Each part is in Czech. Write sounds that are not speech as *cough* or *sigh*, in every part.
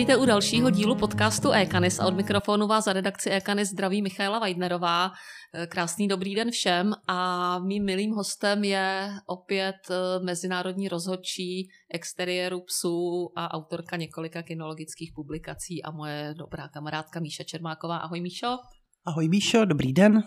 Vítejte u dalšího dílu podcastu Ekanis a od mikrofonu vás za redakci Ekanis zdraví Michaela Weidnerová. Krásný dobrý den všem a mým milým hostem je opět eh, mezinárodní rozhodčí exteriéru psů a autorka několika kinologických publikací a moje dobrá kamarádka Míša Čermáková. Ahoj Míšo. Ahoj Míšo, dobrý den.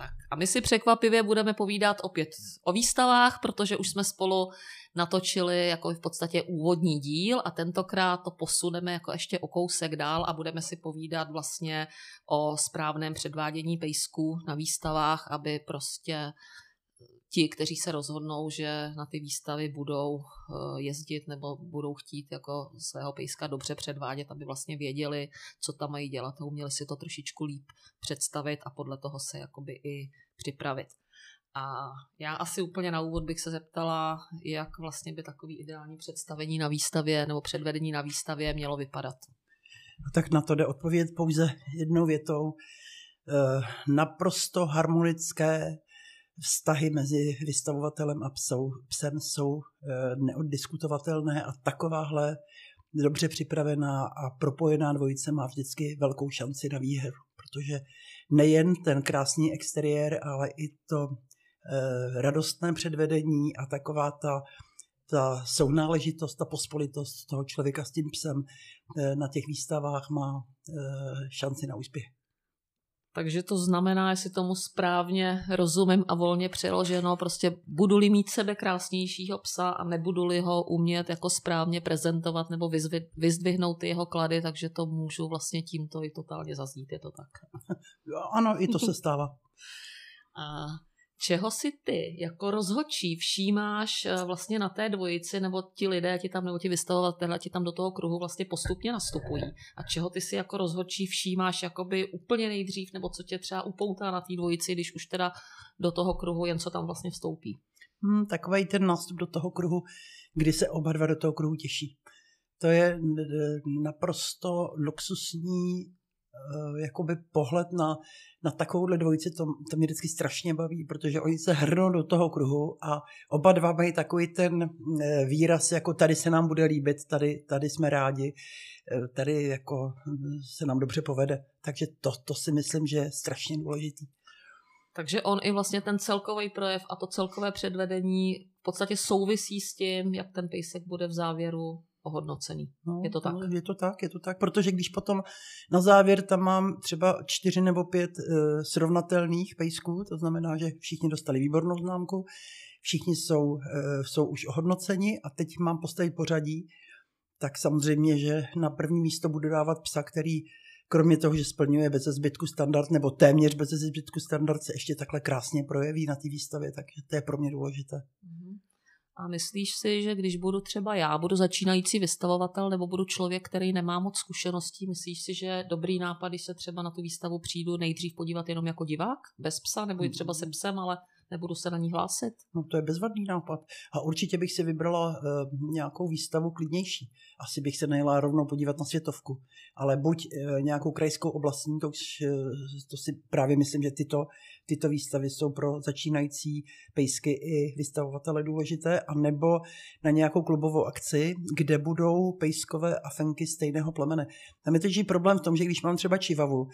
Tak a my si překvapivě budeme povídat opět o výstavách, protože už jsme spolu natočili jako v podstatě úvodní díl a tentokrát to posuneme jako ještě o kousek dál a budeme si povídat vlastně o správném předvádění pejsků na výstavách, aby prostě ti, kteří se rozhodnou, že na ty výstavy budou eh, jezdit nebo budou chtít jako svého pejska dobře předvádět, aby vlastně věděli, co tam mají dělat a uměli si to trošičku líp představit a podle toho se jakoby i připravit. A já asi úplně na úvod bych se zeptala, jak vlastně by takový ideální představení na výstavě nebo předvedení na výstavě mělo vypadat. Tak na to jde odpovědět pouze jednou větou. Eh, naprosto harmonické vztahy mezi vystavovatelem a psou, psem jsou eh, neoddiskutovatelné a takováhle dobře připravená a propojená dvojice má vždycky velkou šanci na výhru, protože nejen ten krásný exteriér, ale i to eh, radostné předvedení a taková ta, ta sounáležitost, ta pospolitost toho člověka s tím psem eh, na těch výstavách má šanci na úspěch. Takže to znamená, jestli tomu správně rozumím a volně přeloženo, prostě budu-li mít sebe krásnějšího psa a nebudu-li ho umět jako správně prezentovat nebo vyzdvihnout ty jeho klady, takže to můžu vlastně tímto i totálně zaznít, je to tak? *laughs* Ano, i to se *laughs* stává. a čeho si ty jako rozhodčí všímáš eh, vlastně na té dvojici, nebo ti lidé ti tam, nebo ti vystavovatelé ti tam do toho kruhu vlastně postupně nastupují. A čeho ty si jako rozhodčí všímáš jakoby úplně nejdřív, nebo co tě třeba upoutá na té dvojici, když už teda do toho kruhu jen co tam vlastně vstoupí? Hmm, takový ten nástup do toho kruhu, kdy se oba dva do toho kruhu těší. To je naprosto luxusní jakoby pohled na, na takovouhle dvojici, to, to mě vždycky strašně baví, protože oni se hrnou do toho kruhu a oba dva mají takový ten eh, výraz, jako tady se nám bude líbit, tady, tady jsme rádi, eh, tady jako se nám dobře povede. Takže to, to si myslím, že je strašně důležitý. Takže on i vlastně ten celkový projev a to celkové předvedení v podstatě souvisí s tím, jak ten pejsek bude v závěru ohodnocený. No, je to tak? No, je to tak, je to tak, protože když potom na závěr tam mám třeba čtyři nebo pět e, srovnatelných pejsků, to znamená, že všichni dostali výbornou známku, všichni jsou, e, jsou už ohodnoceni a teď mám postavit pořadí, tak samozřejmě, že na první místo budu dávat psa, který kromě toho, že splňuje bez zbytku standard, nebo téměř bez zbytku standard, se ještě takhle krásně projeví na té výstavě, takže to je pro mě důležité. Mm-hmm. A myslíš si, že když budu třeba já, budu začínající vystavovatel nebo budu člověk, který nemá moc zkušeností, myslíš si, že dobrý nápad, když se třeba na tu výstavu přijdu nejdřív podívat jenom jako divák, bez psa, nebo i třeba se mm. psem, ale nebudu se na ní hlásit? No to je bezvadný nápad. A určitě bych si vybrala uh, nějakou výstavu klidnější. Asi bych se nejela rovnou podívat na světovku. Ale buď uh, nějakou krajskou oblastní, to, už, uh, to si právě myslím, že tyto, tyto výstavy jsou pro začínající pejsky i vystavovatele důležité, a nebo na nějakou klubovou akci, kde budou pejskové afenky stejného plemene. Tam je teď problém v tom, že když mám třeba čivavu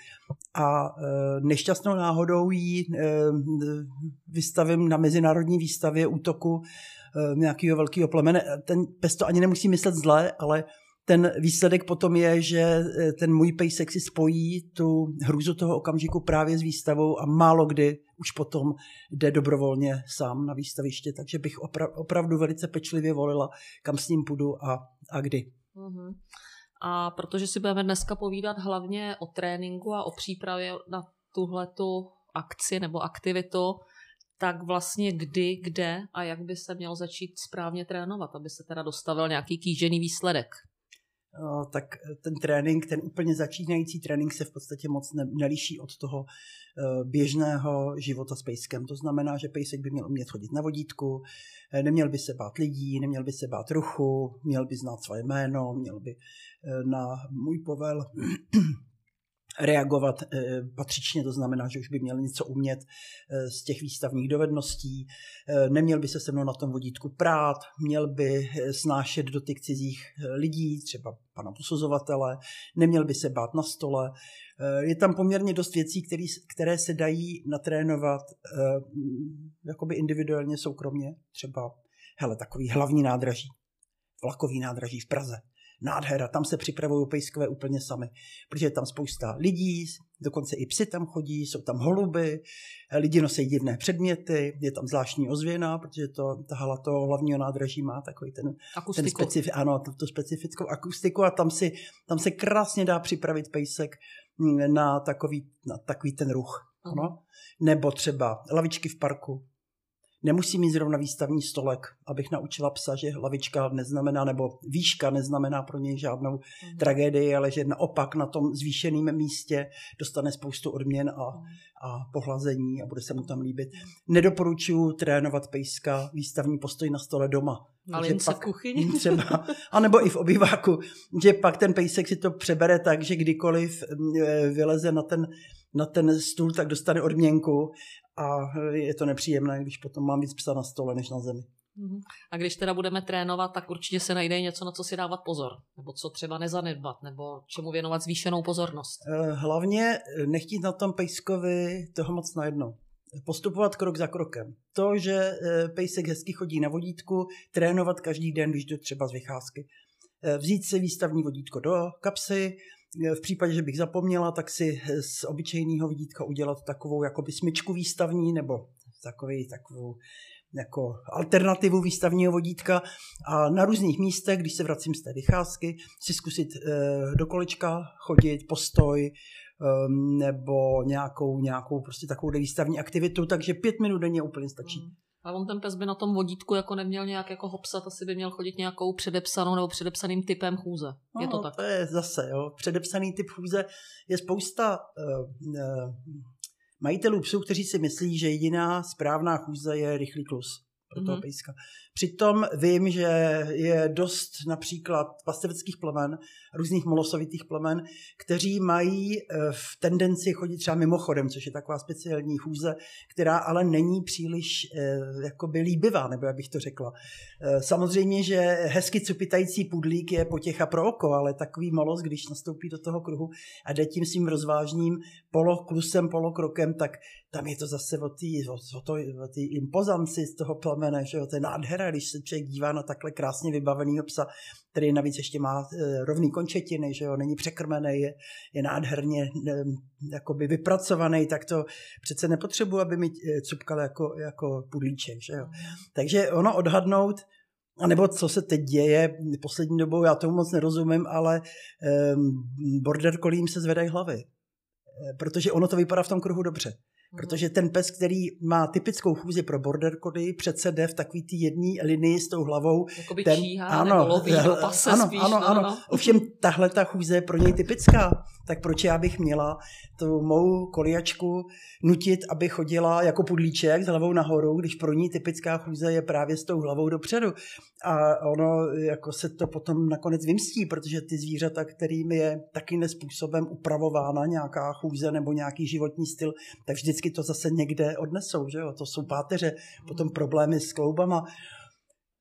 a nešťastnou náhodou jí vystavím na mezinárodní výstavě útoku eh, nějakého velkého plemene. Ten pes to ani nemusí myslet zle, ale ten výsledek potom je, že eh, ten můj pejsek si spojí tu hrůzu toho okamžiku právě s výstavou a málo kdy už potom jde dobrovolně sám na výstaviště, takže bych opra- opravdu velice pečlivě volila, kam s ním půjdu a, a kdy. Mm-hmm. A protože si budeme dneska povídat hlavně o tréninku a o přípravě na tuhletu akci nebo aktivitu, tak vlastně kdy, kde a jak by se mělo začít správně trénovat, aby se teda dostavil nějaký kýžený výsledek? Tak ten trénink, ten úplně začínající trénink se v podstatě moc ne, neliší od toho e, běžného života s pejskem. To znamená, že pejsek by měl umět chodit na vodítku, e, neměl by se bát lidí, neměl by se bát ruchu, měl by znát svoje jméno, měl by na můj povel reagovat eh, patřičně, to znamená, že už by měl něco umět eh, z těch výstavních dovedností, eh, neměl by se se mnou na tom vodítku prát, měl by snášet dotyk cizích lidí, třeba pana posuzovatele, neměl by se bát na stole. Je tam poměrně dost věcí, který, které se dají natrénovat jakoby individuálně, soukromně, třeba hele, takový hlavní nádraží, vlakový nádraží v Praze nádhera, tam se připravují pejskové úplně sami, protože je tam spousta lidí, dokonce i psy tam chodí, jsou tam holuby, lidi nosí divné předměty, je tam zvláštní ozvěna, protože to, ta hala toho hlavního nádraží má takový ten, ten specifi, ano, to, to specifickou akustiku a tam, si, tam se krásně dá připravit pejsek mm, na takový, na takový ten ruch. Ano. Nebo třeba lavičky v parku, Nemusím mít zrovna výstavní stolek, abych naučila psa, že hlavička neznamená, nebo výška neznamená pro něj žádnou mm. tragédii, ale že naopak na tom zvýšeném místě dostane spoustu odměn a, mm. a pohlazení a bude se mu tam líbit. Nedoporučuji trénovat pejska výstavní postoj na stole doma. Malince v kuchyni. Třeba, *laughs* anebo i v obyváku, že pak ten pejsek si to přebere tak, že kdykoliv e, vyleze na ten na ten stůl, tak dostane odměnku a je to nepříjemné, když potom mám víc psa na stole než na zemi. Mhm. A když teda budeme trénovat, tak určitě se najde něco, na co si dávat pozor, nebo co třeba nezanedbat, nebo čemu věnovat zvýšenou pozornost. Eh, hlavně nechtít na tom pejskovi toho moc najednou. Postupovat krok za krokem. To, že eh, pejsek hezky chodí na vodítku, trénovat každý den, když jde třeba z vycházky. Eh, vzít si výstavní vodítko do kapsy, v případě, že bych zapomněla, tak si z obyčejného vidítka udělat takovou jakoby smyčku výstavní nebo takový, takovou jako alternativu výstavního vodítka a na různých místech, když se vracím z té vycházky, si zkusit e, do kolečka chodit, postoj, ehm, nebo nějakou, nějakou prostě takovou výstavní aktivitu, takže pět minut denně úplně stačí. Hmm. A on ten pes by na tom vodítku jako neměl nějak jako hopsat, asi by měl chodit nějakou předepsanou nebo předepsaným typem chůze. No, je to tak? To je zase, jo. Předepsaný typ chůze je spousta uh, uh, majitelů psů, kteří si myslí, že jediná správná chůze je rychlý klus pro toho mm-hmm. pejska. Přitom vím, že je dost například pasteveckých plemen, různých molosovitých plemen, kteří mají eh, v tendenci chodit třeba mimochodem, což je taková speciální chůze, která ale není příliš eh, jakoby líbivá, nebo jak bych to řekla. Eh, samozřejmě, že hezky cupitající pudlík je potěcha pro oko, ale takový molos, když nastoupí do toho kruhu a jde tím svým rozvážným poloklusem, polokrokem, tak tam je to zase o té o, o, o impozanci z toho plemene, že jo, to je nádhera, když se člověk dívá na takhle krásně vybavený psa, který navíc ještě má rovný končetiny, že jo, není překrmený, je, je nádherně e, jakoby vypracovaný, tak to přece nepotřebuje, aby mi e, cupkal jako, jako pudlíček, že jo. Takže ono odhadnout, a nebo co se teď děje poslední dobou, já tomu moc nerozumím, ale um, border collie se zvedají hlavy. Protože ono to vypadá v tom kruhu dobře. Mhm. Protože ten pes, který má typickou chůzi pro border collie, přece jde v takový ty jedné linii s tou hlavou. Jakoby ten, číhá, ano, nebo loví, nebo pase ano, spíš, ano, no, ano. No. Ovšem tahle ta chůze je pro něj typická. Tak proč já bych měla tu mou koliačku nutit, aby chodila jako pudlíček s hlavou nahoru, když pro ní typická chůze je právě s tou hlavou dopředu. A ono jako se to potom nakonec vymstí, protože ty zvířata, kterým je taky nespůsobem upravována nějaká chůze nebo nějaký životní styl, tak vždycky to zase někde odnesou. Že jo? To jsou páteře, potom problémy s kloubama.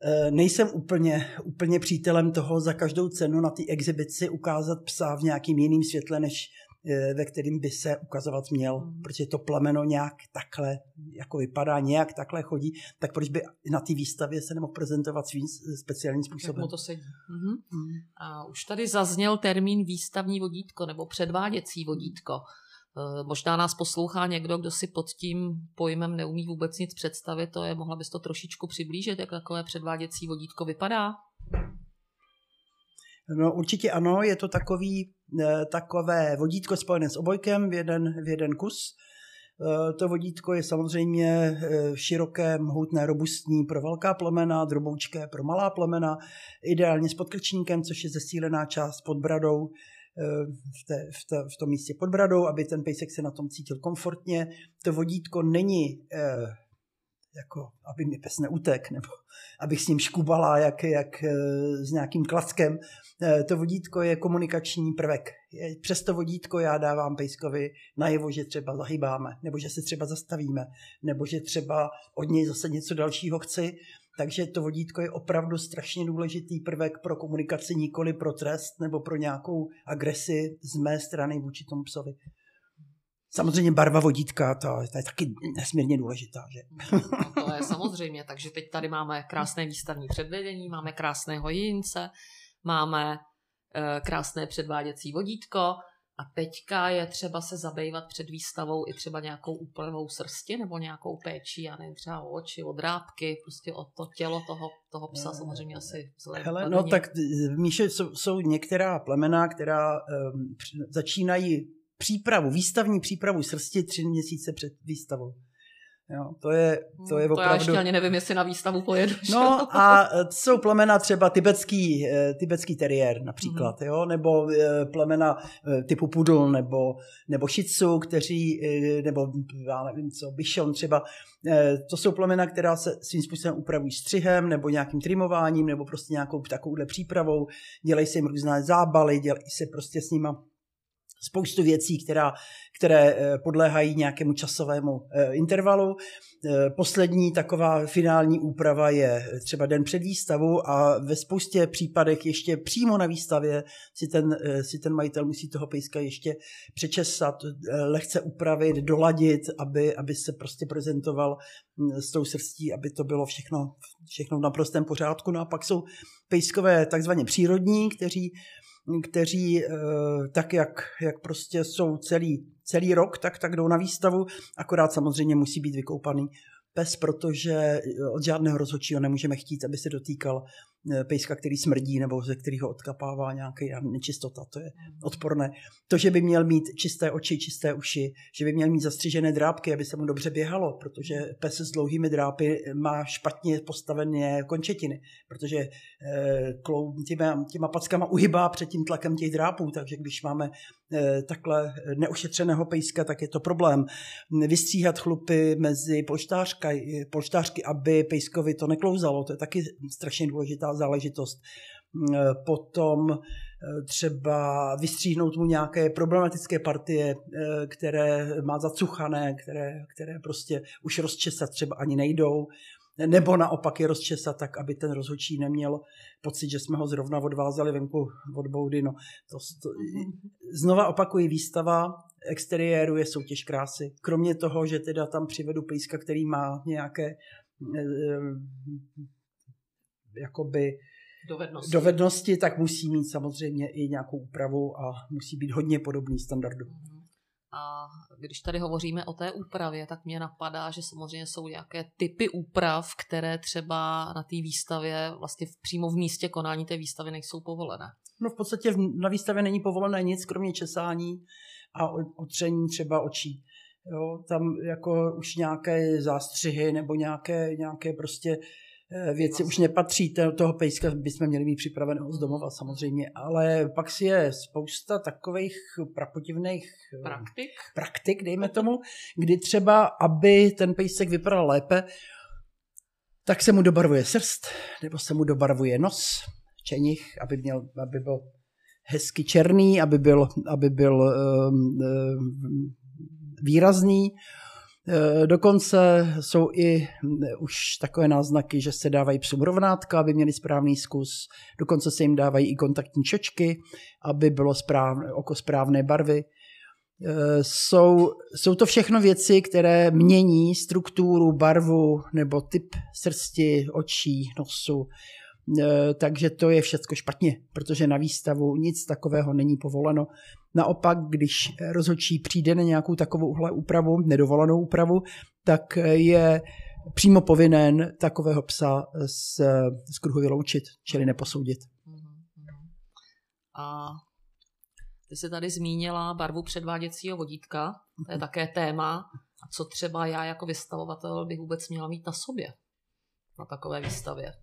E, nejsem úplně, úplně přítelem toho za každou cenu na té exibici ukázat psa v nějakým jiným světle, než Eh, ve kterým by se ukazovat měl, mm. protože to plemeno nějak takhle jako vypadá, nějak takhle chodí, tak proč by na té výstavě se nemohl prezentovat svým speciálním způsobem. Jak to sedí. Mm-hmm. Mm. A už tady zazněl termín výstavní vodítko nebo předváděcí vodítko. Možná nás poslouchá někdo, kdo si pod tím pojmem neumí vůbec nic představit, to je, mohla bys to trošičku přiblížit, jak takové předváděcí vodítko vypadá? No určitě ano, je to takový, eh, takové vodítko spojené s obojkem v jeden, v jeden kus. Eh, to vodítko je samozřejmě eh, široké, mohutné, robustní pro velká plemena, droboučké pro malá plemena, ideálně s podkrčníkem, což je zesílená část pod bradou, v, té, v, té, v tom místě pod bradou, aby ten pejsek se na tom cítil komfortně. To vodítko není jako aby mi pes neutek, nebo abych s ním škubala jak, jak eh, s nějakým klackem. Eh, to vodítko je komunikační prvek. Přes to vodítko já dávám pejskovi najevo, že třeba zahybáme, nebo že se třeba zastavíme, nebo že třeba od něj zase něco dalšího chci. Takže to vodítko je opravdu strašně důležitý prvek pro komunikaci, nikoli pro trest nebo pro nějakou agresi z mé strany vůči tomu psovi. Samozřejmě barva vodítka, to, je taky nesmírně důležitá. Že? No, to je samozřejmě, takže teď tady máme krásné výstavní předvedení, máme krásné hojince, máme e, krásné předváděcí vodítko a teďka je třeba se zabývat před výstavou i třeba nějakou úpravou srsti nebo nějakou péčí, já nevím, třeba o oči, o drápky, prostě o to tělo toho, toho psa samozřejmě asi Hele, no tak Míše, jsou, jsou některá plemena, která um, začínají přípravu, výstavní přípravu srsti tři měsíce před výstavou. Jo, to je, to je hmm, to opravdu... já ještě ani nevím, jestli na výstavu pojedu. No a e, jsou plemena třeba tibetský, e, tibetský teriér například, mm. jo, nebo e, plemena typu pudl, nebo, nebo šitsu, kteří, nebo já nevím co, bišon třeba, to jsou plemena, která se svým způsobem upravují střihem, nebo nějakým trimováním, nebo prostě nějakou takovouhle přípravou, dělají se jim různé zábaly, dělají se prostě s nima spoustu věcí, která, které eh, podléhají nějakému časovému eh, intervalu. Eh, poslední taková finální úprava je třeba den před výstavu a ve spoustě případech ještě přímo na výstavě si ten, si ten majitel musí toho pejska ještě přečesat, lehce upravit, doladit, aby, aby se prostě prezentoval hm, s tou srstí, aby to bylo všechno, všechno v naprostém pořádku. No a pak jsou pejskové takzvaně přírodní, kteří kteří eh, tak, jak, jak prostě jsou celý, celý rok, tak, tak jdou na výstavu, akorát samozřejmě musí být vykoupaný pes, protože od žádného rozhodčího nemůžeme chtít, aby se dotýkal Eh, pejska, který smrdí nebo ze kterého odkapává nějaký nečistota. To je mhm. odporné. To, že by měl mít čisté oči, čisté uši, že by měl mít zastřižené drápky, aby se mu dobře běhalo, protože pes s dlouhými drápy má špatně postavené končetiny, protože eh, těma, těma packama uhybá před tím tlakem těch drápů, takže když máme eh, takhle neošetřeného pejska, tak je to problém. Vystříhat chlupy mezi polštářky, aby pejskovi to neklouzalo, to je taky strašně důležitá záležitost. Mm, potom eh, třeba vystříhnout mu nějaké problematické partie, eh, které má zacuchané, které, které prostě už rozčesat třeba ani nejdou, nebo naopak je rozčesat tak, aby ten rozhodčí neměl pocit, že jsme ho zrovna odvázali venku od boudy. No, to, to, znova opakuji, výstava exteriéru je soutěž krásy. Kromě toho, že teda tam přivedu pejska, který má nějaké eh, jakoby dovednosti. dovednosti, tak musí mít samozřejmě i nějakou úpravu a musí být hodně podobný standardu. Mhm. A když tady hovoříme o té úpravě, tak mě napadá, že samozřejmě jsou nějaké typy úprav, které třeba na té výstavě, vlastně přímo v místě konání té výstavy nejsou povolené. No v podstatě na výstavě není povolené nic, kromě česání a otření třeba očí. Jo, tam jako už nějaké zástřihy nebo nějaké, nějaké prostě Eh, věci už nepatří, toho pejska bychom měli mít připraveného z domova samozřejmě, ale pak si je spousta takových prapotivných eh, praktik, praktik dejme tomu, kdy třeba, aby ten pejsek vypadal lépe, tak se mu dobarvuje srst, nebo se mu dobarvuje nos, čenich, aby, měl, aby byl hezky černý, aby byl, aby byl um, um, výrazný, Eh, dokonce jsou i hm, už takové náznaky, že se dávají psům rovnátka, aby měli správný zkus. Dokonce se jim dávají i kontaktní čočky, aby bylo správné, oko správné barvy. Eh, jsou, jsou to všechno věci, které mění strukturu, barvu nebo typ srsti, očí, nosu. Eh, takže to je všechno špatně, protože na výstavu nic takového není povoleno. Naopak, když rozhodčí přijde na nějakou takovou úpravu, nedovolenou úpravu, tak je přímo povinen takového psa z, z kruhu vyloučit, čili neposoudit. A ty jsi tady zmínila barvu předváděcího vodítka, to je také téma. A co třeba já jako vystavovatel bych vůbec měla mít na sobě na takové výstavě?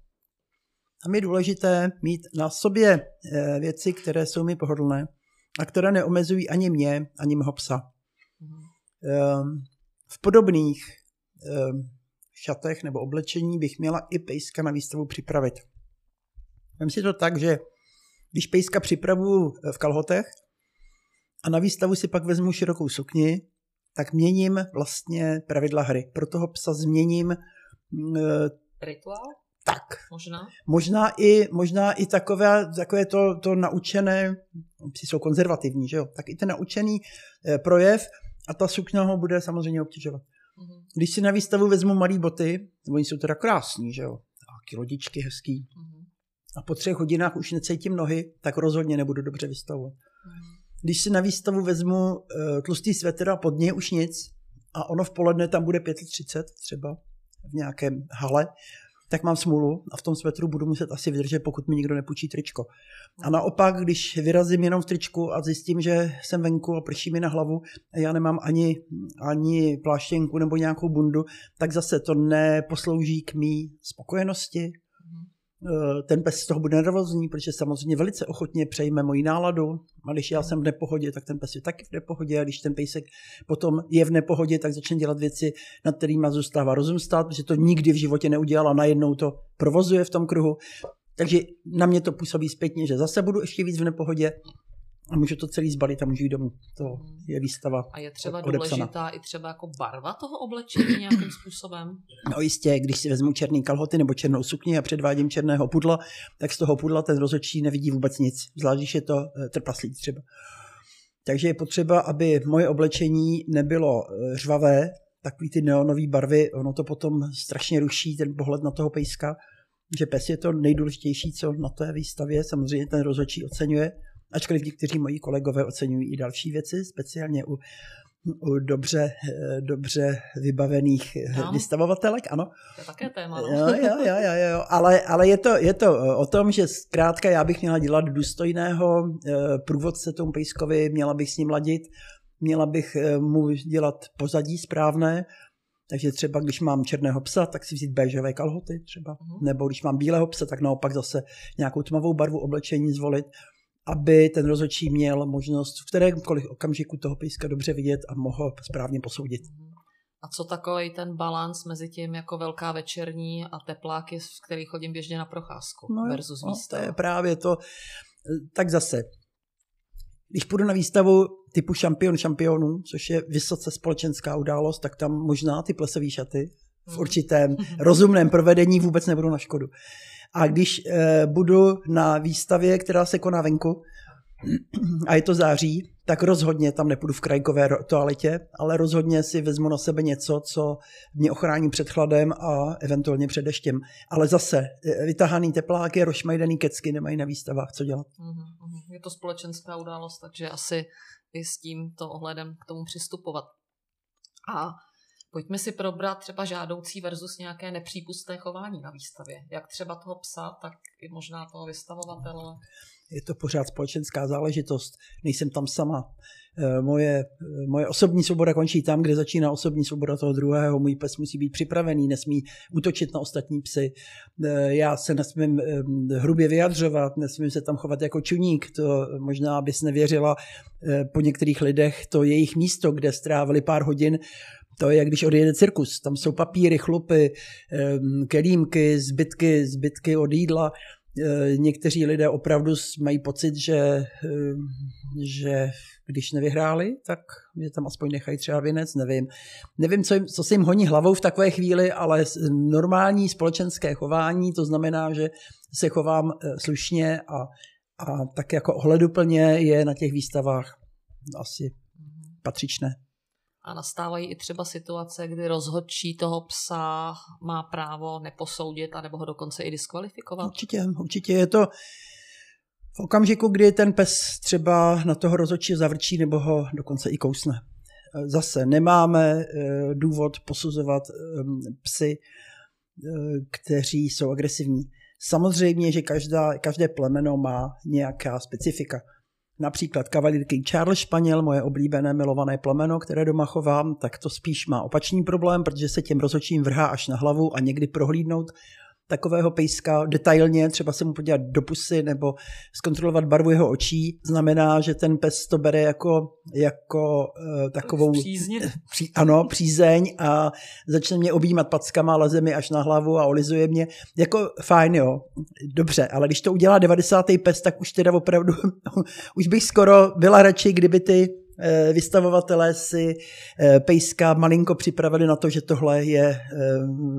Tam je důležité mít na sobě eh, věci, které jsou mi pohodlné a které neomezují ani mě, ani mého psa. Mm. V podobných ehm, šatech nebo oblečení bych měla i pejska na výstavu připravit. Vem si to tak, že když pejska připravu v kalhotech a na výstavu si pak vezmu širokou sukni, tak měním vlastně pravidla hry. Pro toho psa změním... Rituál? Tak. Možná? Možná i, možná i takové, takové to, to naučené, psi jsou konzervativní, že jo, tak i ten naučený eh, projev a ta sukně ho bude samozřejmě obtěžovat. Mm-hmm. Když si na výstavu vezmu malé boty, oni jsou teda krásní, že jo, taky lodičky hezký, mm-hmm. a po třech hodinách už necítím nohy, tak rozhodně nebudu dobře vystavovat. Mm-hmm. Když si na výstavu vezmu uh, tlustý svetr a pod něj už nic, a ono v poledne tam bude 5.30 třeba v nějakém hale, tak mám smůlu a v tom svetru budu muset asi vydržet, pokud mi nikdo nepůjčí tričko. A naopak, když vyrazím jenom v tričku a zjistím, že jsem venku a prší mi na hlavu a já nemám ani, ani pláštěnku nebo nějakou bundu, tak zase to neposlouží k mý spokojenosti, ten pes z toho bude nervózní, protože samozřejmě velice ochotně přejme moji náladu. A když já jsem v nepohodě, tak ten pes je taky v nepohodě. A když ten pejsek potom je v nepohodě, tak začne dělat věci, nad kterými zůstává rozum stát, protože to nikdy v životě neudělal a najednou to provozuje v tom kruhu. Takže na mě to působí zpětně, že zase budu ještě víc v nepohodě a můžu to celý zbalit a můžu jít domů. To hmm. je výstava. A je třeba odepsaná. důležitá i třeba jako barva toho oblečení nějakým způsobem? No jistě, když si vezmu černý kalhoty nebo černou sukni a předvádím černého pudla, tak z toho pudla ten rozhodčí nevidí vůbec nic. Zvlášť, když je to eh, trpaslík třeba. Takže je potřeba, aby moje oblečení nebylo eh, řvavé, takový ty neonové barvy, ono to potom strašně ruší ten pohled na toho pejska, že pes je to nejdůležitější, co na té výstavě samozřejmě ten rozhodčí oceňuje ačkoliv někteří moji kolegové oceňují i další věci, speciálně u, u dobře, dobře vybavených no. vystavovatelek, ano. To je také téma. No. Jo, jo, jo, jo, jo. Ale, ale je, to, je to o tom, že zkrátka já bych měla dělat důstojného eh, průvodce tomu pejskovi, měla bych s ním ladit, měla bych eh, mu dělat pozadí správné, takže třeba když mám černého psa, tak si vzít béžové kalhoty třeba. Uh-huh. Nebo když mám bílého psa, tak naopak zase nějakou tmavou barvu oblečení zvolit aby ten rozhodčí měl možnost v kterémkoliv okamžiku toho pejska dobře vidět a mohl správně posoudit. A co takový ten balans mezi tím jako velká večerní a tepláky, v kterých chodím běžně na procházku no versus no, výstava? To je právě to. Tak zase, když půjdu na výstavu typu šampion šampionů, což je vysoce společenská událost, tak tam možná ty plesové šaty v mhm. určitém *laughs* rozumném provedení vůbec nebudou na škodu. A když e, budu na výstavě, která se koná venku, *clears throat* a je to září, tak rozhodně tam nepůjdu v krajkové toaletě, ale rozhodně si vezmu na sebe něco, co mě ochrání před chladem a eventuálně před deštěm. Ale zase eh, vytahaný tepláky, rozšmajdaný kecky nemají na výstavách co dělat. Je to společenská událost, takže asi i s tímto ohledem k tomu přistupovat. A Pojďme si probrat třeba žádoucí versus nějaké nepřípustné chování na výstavě. Jak třeba toho psa, tak i možná toho vystavovatele. Je to pořád společenská záležitost. Nejsem tam sama. Eh, moje, eh, moje osobní svoboda končí tam, kde začíná osobní svoboda toho druhého. Můj pes musí být připravený, nesmí útočit na ostatní psy. Eh, já se nesmím hrubě vyjadřovat, nesmím se tam chovat jako čuník. To možná bys nevěřila po některých lidech, to jejich místo, kde strávili pár hodin, to je, jak když odjede cirkus. Tam jsou papíry, chlupy, kelímky, zbytky, zbytky od jídla. E, někteří lidé opravdu mají pocit, že, že když nevyhráli, tak je tam aspoň nechají třeba věnec, nevím. Nevím, co, jim, co se jim honí hlavou v takové chvíli, ale normální společenské chování, to znamená, že se chovám e, slušně a, a tak jako ohleduplně je na těch výstavách asi patřičné. A nastávají i třeba situace, kdy rozhodčí toho psa má právo neposoudit a nebo ho dokonce i diskvalifikovat? Určitě, určitě je to v okamžiku, kdy ten pes třeba na toho rozhodčí zavrčí nebo ho dokonce i kousne. Zase nemáme eh, důvod posuzovat ehm, psy, eh, kteří jsou agresivní. Samozřejmě, že každá, každé plemeno má nějaká specifika. Například kavalírky Charles Španěl, moje oblíbené milované plemeno, které doma chovám, tak to spíš má opačný problém, protože se těm rozhodčím vrhá až na hlavu a někdy prohlídnout takového pejska detailně, třeba se mu podívat do pusy nebo zkontrolovat barvu jeho očí, znamená, že ten pes to bere jako, jako uh, takovou... Pří, ano, přízeň a začne mě objímat packama, leze mi až na hlavu a olizuje mě. Jako fajn, jo, dobře, ale když to udělá 90. pes, tak už teda opravdu, *laughs* už bych skoro byla radši, kdyby ty vystavovatelé si eh, pejska malinko připravili na to, že tohle je eh,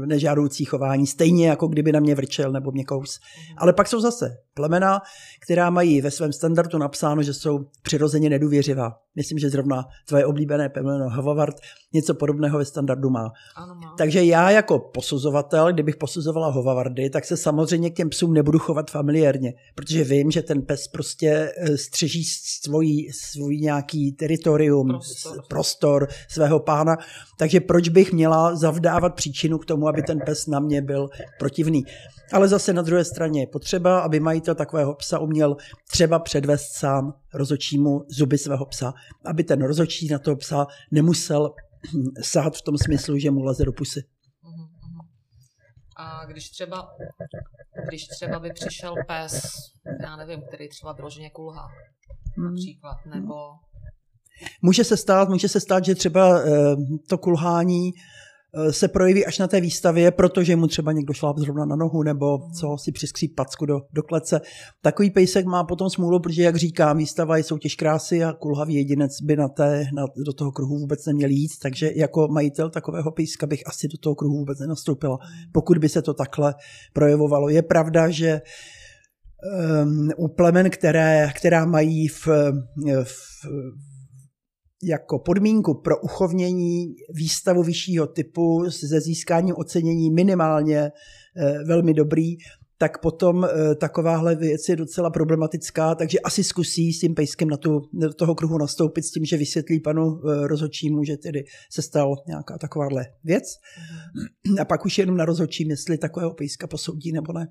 nežádoucí chování, stejně jako kdyby na mě vrčel nebo mě kous. Mhm. Ale pak jsou zase plemena, která mají ve svém standardu napsáno, že jsou přirozeně nedůvěřivá. Myslím, že zrovna tvoje oblíbené plemeno Havavart něco podobného ve standardu má. Ano, má. Takže já jako posuzovatel, kdybych posuzovala Hovavardy, tak se samozřejmě k těm psům nebudu chovat familiárně, protože vím, že ten pes prostě střeží svůj, svůj nějaký teritorium, prostor. prostor svého pána, takže proč bych měla zavdávat příčinu k tomu, aby ten pes na mě byl protivný. Ale zase na druhé straně je potřeba, aby majitel takového psa uměl třeba předvést sám rozočímu zuby svého psa, aby ten rozočí na toho psa nemusel *clears throat* sahat v tom smyslu, že mu leze do pusy. A když třeba, když třeba by přišel pes, já nevím, který třeba vyloženě kulhá, hmm. například, nebo Může se stát, může se stát, že třeba eh, to kulhání se projeví až na té výstavě, protože mu třeba někdo šláp zrovna na nohu nebo co si přiskří packu do, do klece. Takový pejsek má potom smůlu, protože, jak říkám, výstava je soutěž krásy a kulhavý jedinec by na té, na, do toho kruhu vůbec neměl jít, takže jako majitel takového pejska bych asi do toho kruhu vůbec nenastoupila, pokud by se to takhle projevovalo. Je pravda, že um, u plemen, které, která mají v, v jako podmínku pro uchovnění výstavu vyššího typu se získáním ocenění minimálně eh, velmi dobrý, tak potom eh, takováhle věc je docela problematická, takže asi zkusí s tím pejskem na tu, do toho kruhu nastoupit s tím, že vysvětlí panu eh, rozhodčímu, že tedy se stal nějaká takováhle věc. Mm. A pak už jenom na rozhodčím, jestli takového pejska posoudí nebo ne.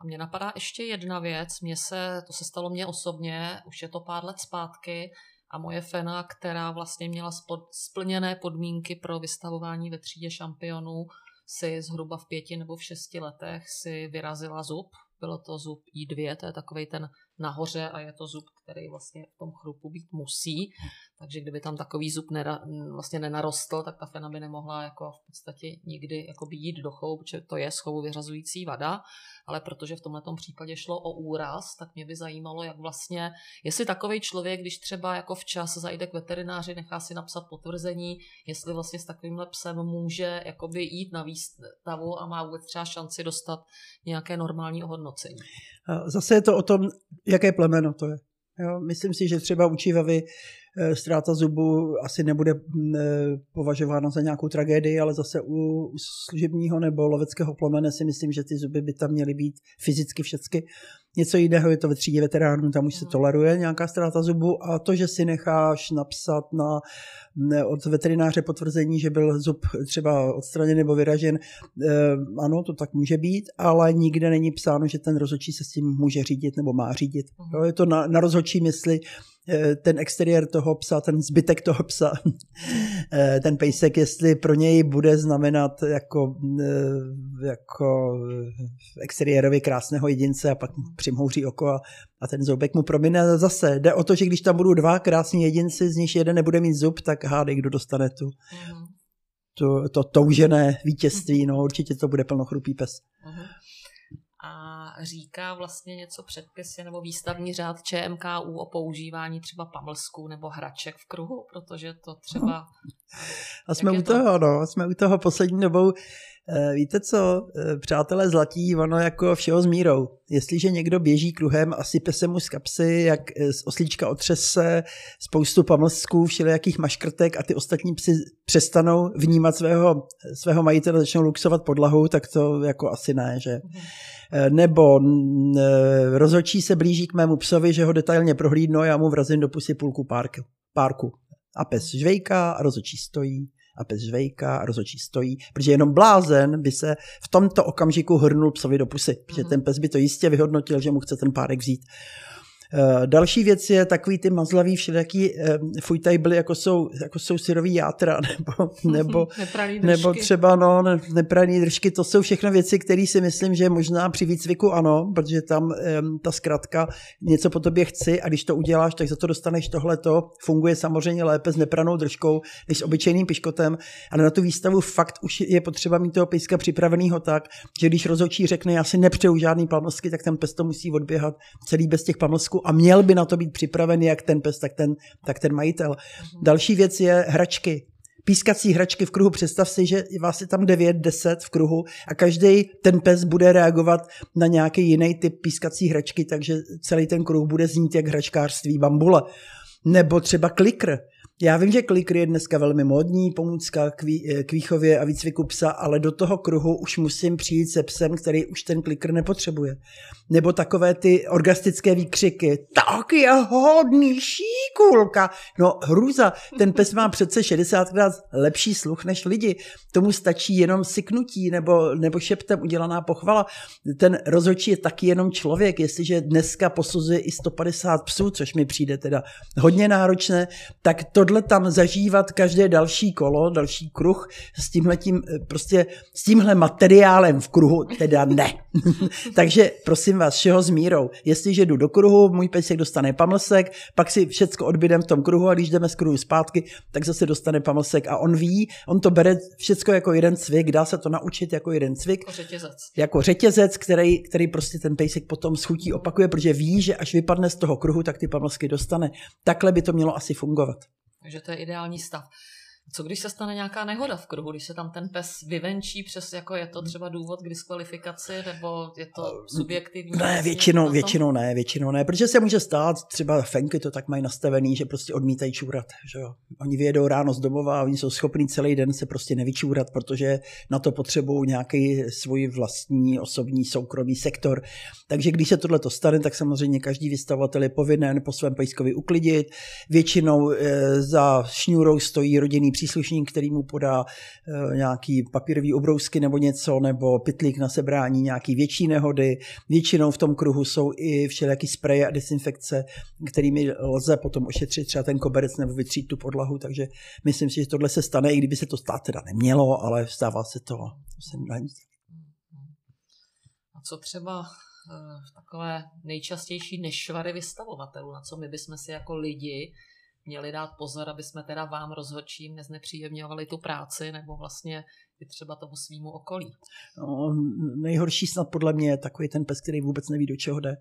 A mně napadá ještě jedna věc, mně se, to se stalo mně osobně, už je to pár let zpátky, a moje fena, která vlastně měla splněné podmínky pro vystavování ve třídě šampionů, si zhruba v pěti nebo v šesti letech si vyrazila zub. Bylo to zub I2, to je takový ten nahoře a je to zub, který vlastně v tom chrupu být musí. Takže kdyby tam takový zub nera, vlastně nenarostl, tak ta fena by nemohla jako v podstatě nikdy jako by jít do chovu, protože to je schovu vyřazující vada ale protože v tomto případě šlo o úraz, tak mě by zajímalo, jak vlastně, jestli takový člověk, když třeba jako včas zajde k veterináři, nechá si napsat potvrzení, jestli vlastně s takovýmhle psem může jakoby jít na výstavu a má vůbec třeba šanci dostat nějaké normální ohodnocení. Zase je to o tom, jaké plemeno to je. Jo, myslím si, že třeba u čívavy Eh, ztráta zubu asi nebude mm, eh, považována za nějakou tragédii, ale zase u služebního nebo loveckého plemene si myslím, že ty zuby by tam měly být fyzicky všechny. Něco jiného je to ve třídě veteránů, tam už se toleruje nějaká ztráta zubu a to, že si necháš napsat na, ne, od veterináře potvrzení, že byl zub třeba odstraněn nebo vyražen, eh, ano, to tak může být, ale nikde není psáno, že ten rozhodčí se s tím může řídit nebo má řídit. Uh-huh. Jo, je to na, na rozhodčí mysli, ten exteriér toho psa, ten zbytek toho psa, *laughs* eh, ten pejsek, jestli pro něj bude znamenat jako, eh, jako exteriérově krásného jedince a pak přimhouří oko a, a ten zoubek mu promine. Zase jde o to, že když tam budou dva krásní jedinci, z nich jeden nebude mít zub, tak hádej, kdo dostane tu, uh-huh. to, to toužené vítězství. No určitě to bude plnochrupý pes. Uh-huh a říká vlastně něco předpisy nebo výstavní řád ČMKU o používání třeba pamlsků nebo hraček v kruhu, protože to třeba... A jsme u toho, to? no, jsme u toho poslední dobou Eh, víte co, eh, přátelé zlatí, ono jako všeho s mírou. Jestliže někdo běží kruhem a sype se mu z kapsy, jak eh, z oslíčka otřese spoustu pamlsků, všelijakých maškrtek a ty ostatní psi přestanou vnímat svého, svého majitele, začnou luxovat podlahu, tak to jako asi ne, že? Mhm. Nebo rozhočí se blíží k mému psovi, že ho detailně prohlídnu a já mu vrazím do pusy půlku párku. párku. A pes žvejká a rozhočí stojí a pes žvejká a rozočí stojí, protože jenom blázen by se v tomto okamžiku hrnul psovi do pusy, protože mm-hmm. ten pes by to jistě vyhodnotil, že mu chce ten párek vzít. Uh, další věc je takový ty mazlavý všelijaký um, fujtaj byly, jako jsou, jako jsou syrový játra, *laughs* nebo, nebo, *laughs* nebo třeba no, nepraný držky, to jsou všechno věci, které si myslím, že možná při výcviku ano, protože tam ta zkratka něco po tobě chci a když to uděláš, tak za to dostaneš tohleto. Funguje samozřejmě lépe s nepranou držkou, než s obyčejným piškotem, ale na tu výstavu fakt už je potřeba mít toho pejska připraveného tak, že když rozhodčí řekne, já si nepřeju žádný pamlsky, tak ten pes to musí odběhat celý bez těch pamlsků a měl by na to být připraven jak ten pes, tak ten, tak ten majitel. Mhm. Další věc je hračky pískací hračky v kruhu. Představ si, že vás je tam 9, 10 v kruhu a každý ten pes bude reagovat na nějaký jiný typ pískací hračky, takže celý ten kruh bude znít jak hračkářství bambule. Nebo třeba klikr. Já vím, že klikr je dneska velmi módní pomůcka k, vý, eh, k výchově a výcviku psa, ale do toho kruhu už musím přijít se psem, který už ten klikr nepotřebuje. Nebo takové ty orgastické výkřiky. Tak je hodný šíkulka. No hruza, ten pes má přece 60krát lepší sluch než lidi. Tomu stačí jenom syknutí nebo, nebo šeptem udělaná pochvala. Ten rozhodčí je taky jenom člověk. Jestliže dneska posuzuje i 150 psů, což mi přijde teda hodně náročné, tak to tohle tam zažívat každé další kolo, další kruh s tímhletím, eh, prostě s tímhle materiálem v kruhu, teda ne. *laughs* Takže prosím vás, všeho s mírou. Jestliže jdu do kruhu, můj pesek dostane pamlsek, pak si všecko odbydem v tom kruhu a když jdeme z kruhu zpátky, tak zase dostane pamlsek a on ví, on to bere všecko jako jeden cvik, dá se to naučit jako jeden cvik. Jako řetězec. Jako řetězec, který, který prostě ten pejsek potom schutí opakuje, protože ví, že až vypadne z toho kruhu, tak ty pamlsky dostane. Takhle by to mělo asi fungovat. Takže to je ideální stav. Co když se stane nějaká nehoda v kruhu, když se tam ten pes vyvenčí přes, jako je to třeba důvod k diskvalifikaci, nebo je to subjektivní? Ne, většinou, většinou ne, většinou ne, protože se může stát, třeba fenky to tak mají nastavený, že prostě odmítají čůrat, že jo. Oni vyjedou ráno z domova a oni jsou schopní celý den se prostě nevyčůrat, protože na to potřebují nějaký svůj vlastní osobní soukromý sektor. Takže když se tohle stane, tak samozřejmě každý vystavovatel je povinen po svém pejskovi uklidit. Většinou e, za šňůrou stojí rodinný příslušník, který mu podá e, nějaký papírový obrousky nebo něco, nebo pitlík na sebrání nějaký větší nehody. Většinou v tom kruhu jsou i všelijaký spreje a desinfekce, kterými lze potom ošetřit třeba ten koberec nebo vytřít tu podlahu, takže myslím si, že tohle se stane, i kdyby se to stát teda nemělo, ale stává se to. to se a co třeba Eh, takové nejčastější nešvary vystavovatelů, na co my bychom si jako lidi měli dát pozor, aby jsme teda vám rozhodčím neznepříjemňovali tu práci nebo vlastně i třeba tomu svýmu okolí. No, nejhorší snad podle mě je takový ten pes, který vůbec neví, do čeho jde.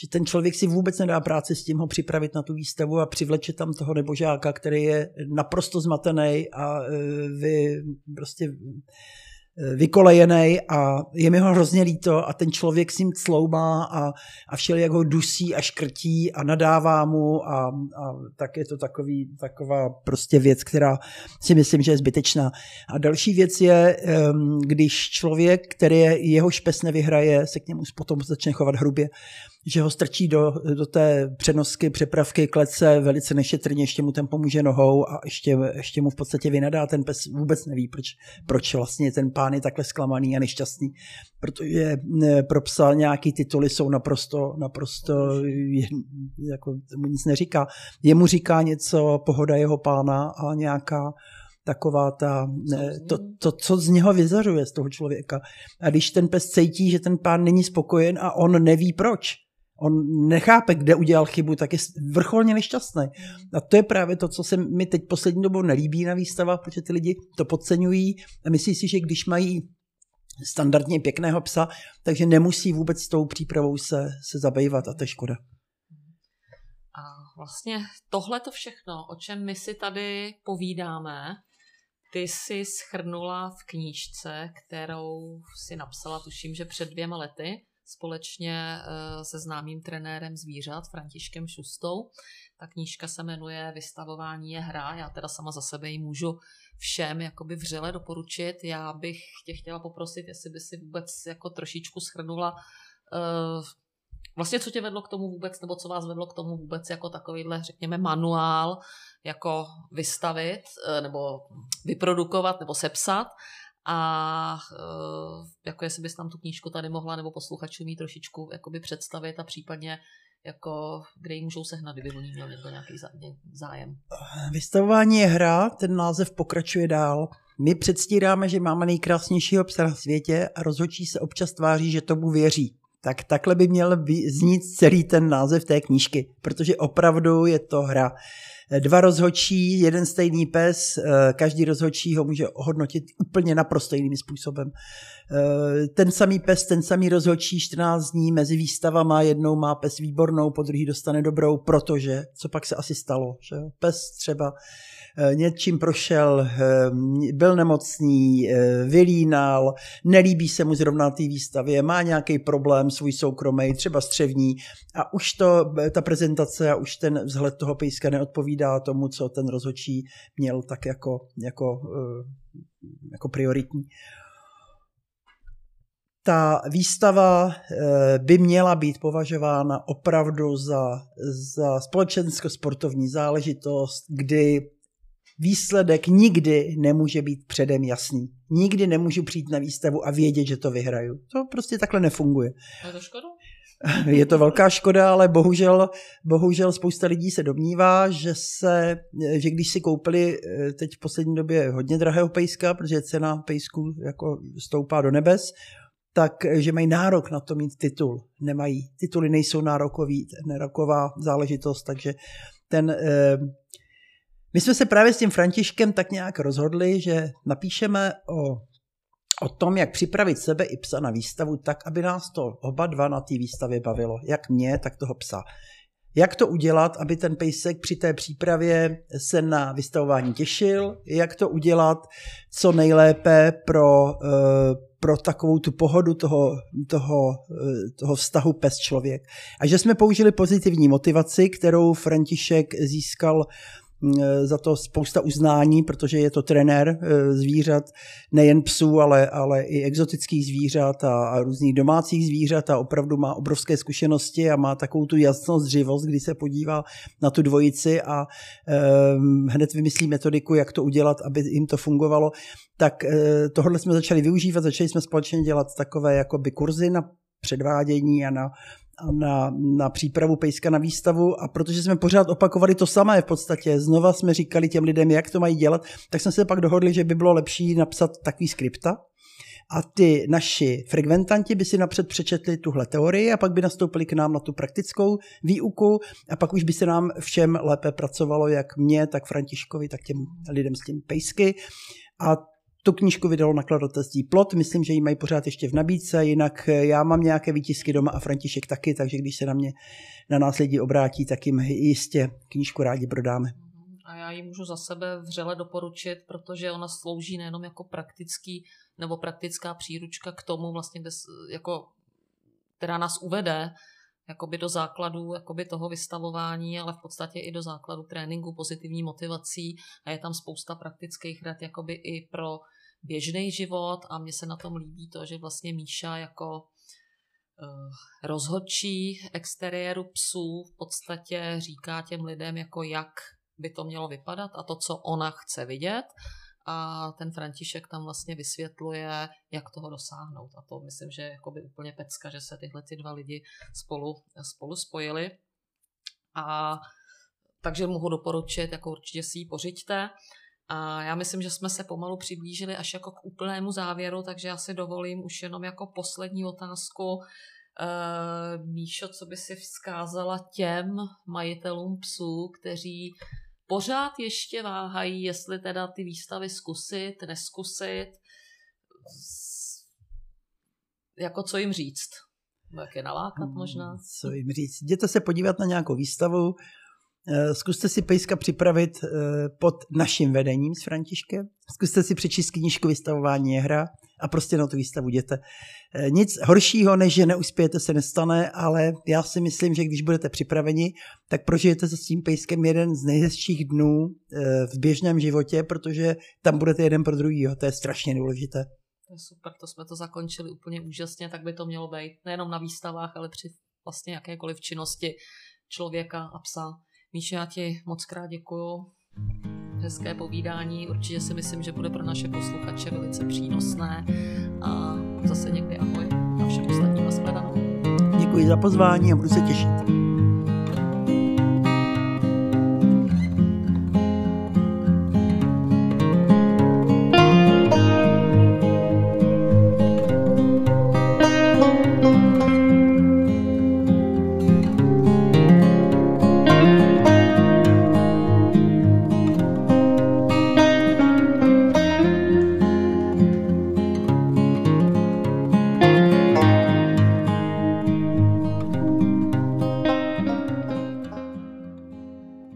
Že ten člověk si vůbec nedá práci s tím ho připravit na tu výstavu a přivleče tam toho nebožáka, který je naprosto zmatený a eh, vy prostě vykolejený a je mi ho hrozně líto a ten člověk s ním cloumá a, a všelijak ho dusí a škrtí a nadává mu a, a tak je to takový, taková prostě věc, která si myslím, že je zbytečná. A další věc je, když člověk, který jeho špes nevyhraje, se k němu potom začne chovat hrubě že ho strčí do, do té přenosky, přepravky, klece velice nešetrně, ještě mu ten pomůže nohou a ještě, ještě mu v podstatě vynadá. Ten pes vůbec neví, proč, proč vlastně ten pán je takhle zklamaný a nešťastný, protože pro psa nějaký tituly jsou naprosto, naprosto jako mu nic neříká. Jemu říká něco pohoda jeho pána a nějaká taková ta, to, to, co z něho vyzařuje z toho člověka. A když ten pes cítí, že ten pán není spokojen a on neví proč, on nechápe, kde udělal chybu, tak je vrcholně nešťastný. A to je právě to, co se mi teď poslední dobou nelíbí na výstavách, protože ty lidi to podceňují a myslí si, že když mají standardně pěkného psa, takže nemusí vůbec s tou přípravou se, se zabývat a to je škoda. A vlastně tohle to všechno, o čem my si tady povídáme, ty jsi schrnula v knížce, kterou si napsala, tuším, že před dvěma lety, společně eh, se známým trenérem zvířat Františkem Šustou. Ta knížka se jmenuje Vystavování je hra. Já teda sama za sebe ji můžu všem jakoby vřele doporučit. Já bych tě chtěla poprosit, jestli by si vůbec jako trošičku schrnula uh, vlastně co tě vedlo k tomu vůbec, nebo co vás vedlo k tomu vůbec jako takovýhle, řekněme, manuál jako vystavit, eh, nebo vyprodukovat, nebo sepsat a uh, jako jestli bys nám tu knížku tady mohla nebo posluchačům mít trošičku jakoby představit a případně jako, kde ji můžou sehnat, kdyby oni měl někdo nějaký zájem. Vystavování je hra, ten název pokračuje dál. My předstíráme, že máme nejkrásnějšího psa na světě a rozhodčí se občas tváří, že tomu věří. Tak takhle by měl znít celý ten název té knížky, protože opravdu je to hra. Dva rozhodčí, jeden stejný pes, eh, každý rozhodčí ho může ohodnotit úplně naprosto jiným způsobem. Eh, ten samý pes, ten samý rozhodčí 14 dní mezi výstavama, jednou má pes výbornou, po druhý dostane dobrou, protože, co pak se asi stalo, že pes třeba Eh, něčím prošel, eh, byl nemocný, eh, vylínal, nelíbí se mu zrovna té výstavě, má nějaký problém svůj soukromý, třeba střevní a už to, ta prezentace a už ten vzhled toho pejska neodpovídá tomu, co ten rozhodčí měl tak jako, jako, jako prioritní. Ta výstava by měla být považována opravdu za, za společensko-sportovní záležitost, kdy výsledek nikdy nemůže být předem jasný. Nikdy nemůžu přijít na výstavu a vědět, že to vyhraju. To prostě takhle nefunguje. Je to škoda? Je to velká škoda, ale bohužel, bohužel spousta lidí se domnívá, že, se, že když si koupili eh, teď v poslední době hodně drahého pejska, protože cena pejsku jako stoupá do nebes, tak eh, že mají nárok na to mít titul. Nemají. Tituly nejsou nárokový, nároková záležitost, takže ten eh, my jsme se právě s tím Františkem tak nějak rozhodli, že napíšeme o, o tom, jak připravit sebe i psa na výstavu tak, aby nás to oba dva na té výstavě bavilo. Jak mě, tak toho psa. Jak to udělat, aby ten pejsek při té přípravě se na vystavování těšil? Jak to udělat co nejlépe pro, eh, pro takovou tu pohodu toho, toho, eh, toho vztahu pes-člověk? A že jsme použili pozitivní motivaci, kterou František získal za to spousta uznání, protože je to trenér eh, zvířat, nejen psů, ale, ale i exotických zvířat a, a různých domácích zvířat a opravdu má obrovské zkušenosti a má takovou tu jasnost, zřivost, kdy se podívá na tu dvojici a um, hned vymyslí metodiku, jak to udělat, aby jim to fungovalo. Tak uh, tohle jsme začali využívat, začali jsme společně dělat takové jakoby kurzy na předvádění a na na, na přípravu pejska na výstavu. A protože jsme pořád opakovali to samé v podstatě, znova jsme říkali těm lidem, jak to mají dělat, tak jsme se pak dohodli, že by bylo lepší napsat takový skripta, a ty naši frekventanti by si napřed přečetli tuhle teorii a pak by nastoupili k nám na tu praktickou výuku. A pak už by se nám všem lépe pracovalo, jak mě, tak Františkovi, tak těm lidem s tím pejsky. A tu knížku vydalo nakladatelství Plot, myslím, že ji mají pořád ještě v nabídce, jinak eh, já mám nějaké výtisky doma a František taky, takže když se na mě na nás lidi obrátí, tak jim jistě knížku rádi prodáme. A já ji můžu za sebe vřele doporučit, protože ona slouží nejenom jako praktický nebo praktická příručka k tomu, vlastně, kde, jako, která nás uvede jakoby do základu jakoby toho vystavování, ale v podstatě i do základu tréninku pozitivní motivací a je tam spousta praktických rad jakoby i pro běžný život a mně se na tom líbí to, že vlastně Míša jako uh, rozhodčí exteriéru psů v podstatě říká těm lidem, jako jak by to mělo vypadat a to, co ona chce vidět a ten František tam vlastně vysvětluje, jak toho dosáhnout. A to myslím, že je jakoby úplně pecka, že se tyhle ty dva lidi spolu, spolu spojili. A takže mohu doporučit, jako určitě si ji pořiďte. A já myslím, že jsme se pomalu přiblížili až jako k úplnému závěru, takže já si dovolím už jenom jako poslední otázku. Uh, Míšo, co by si vzkázala těm majitelům psů, kteří pořád ještě váhají, jestli teda ty výstavy zkusit, neskusit, jako co jim říct. Jak je nalákat možná. Hmm, co jim říct. Jděte se podívat na nějakou výstavu, Eh, zkuste si pejska připravit eh, pod naším vedením s Františkem. Zkuste si přečíst knížku Vystavování je hra a prostě na tu výstavu jděte. Eh, nic horšího, než že neuspějete, se nestane, ale já si myslím, že když budete připraveni, tak prožijete se s tím pejskem jeden z nejhezčích dnů v běžném životě, protože tam budete jeden pro druhýho. To je strašně důležité. Super, to jsme to zakončili úplně úžasně, tak by to mělo být. Nejenom na výstavách, ale při vlastně jakékoliv činnosti člověka a psa. Míši, já ti moc krát děkuju. Hezké povídání, určitě si myslím, že bude pro naše posluchače velice přínosné a zase někdy ahoj a všem ostatním nashledanou. Děkuji za pozvání a budu se těšit.